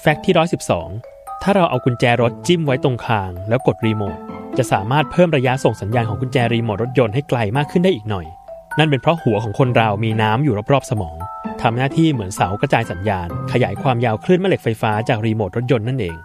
แฟกต์ที่ 112 ถ้าเราเอากุญแจรถจิ้มไว้ตรงคาง แล้วกดรีโมทจะสามารถเพิ่มระยะส่งสัญญาณของกุญแจรีโมทรถยนต์ให้ไกลมากขึ้นได้อีกหน่อย นั่นเป็นเพราะหัวของคนเรามีน้ำอยู่รอบๆสมองทำหน้าที่เหมือนเสากระจายสัญญาณ ขยายความยาวคลื่นแม่เหล็กไฟฟ้าจากรีโมทรถยนต์นั่นเอง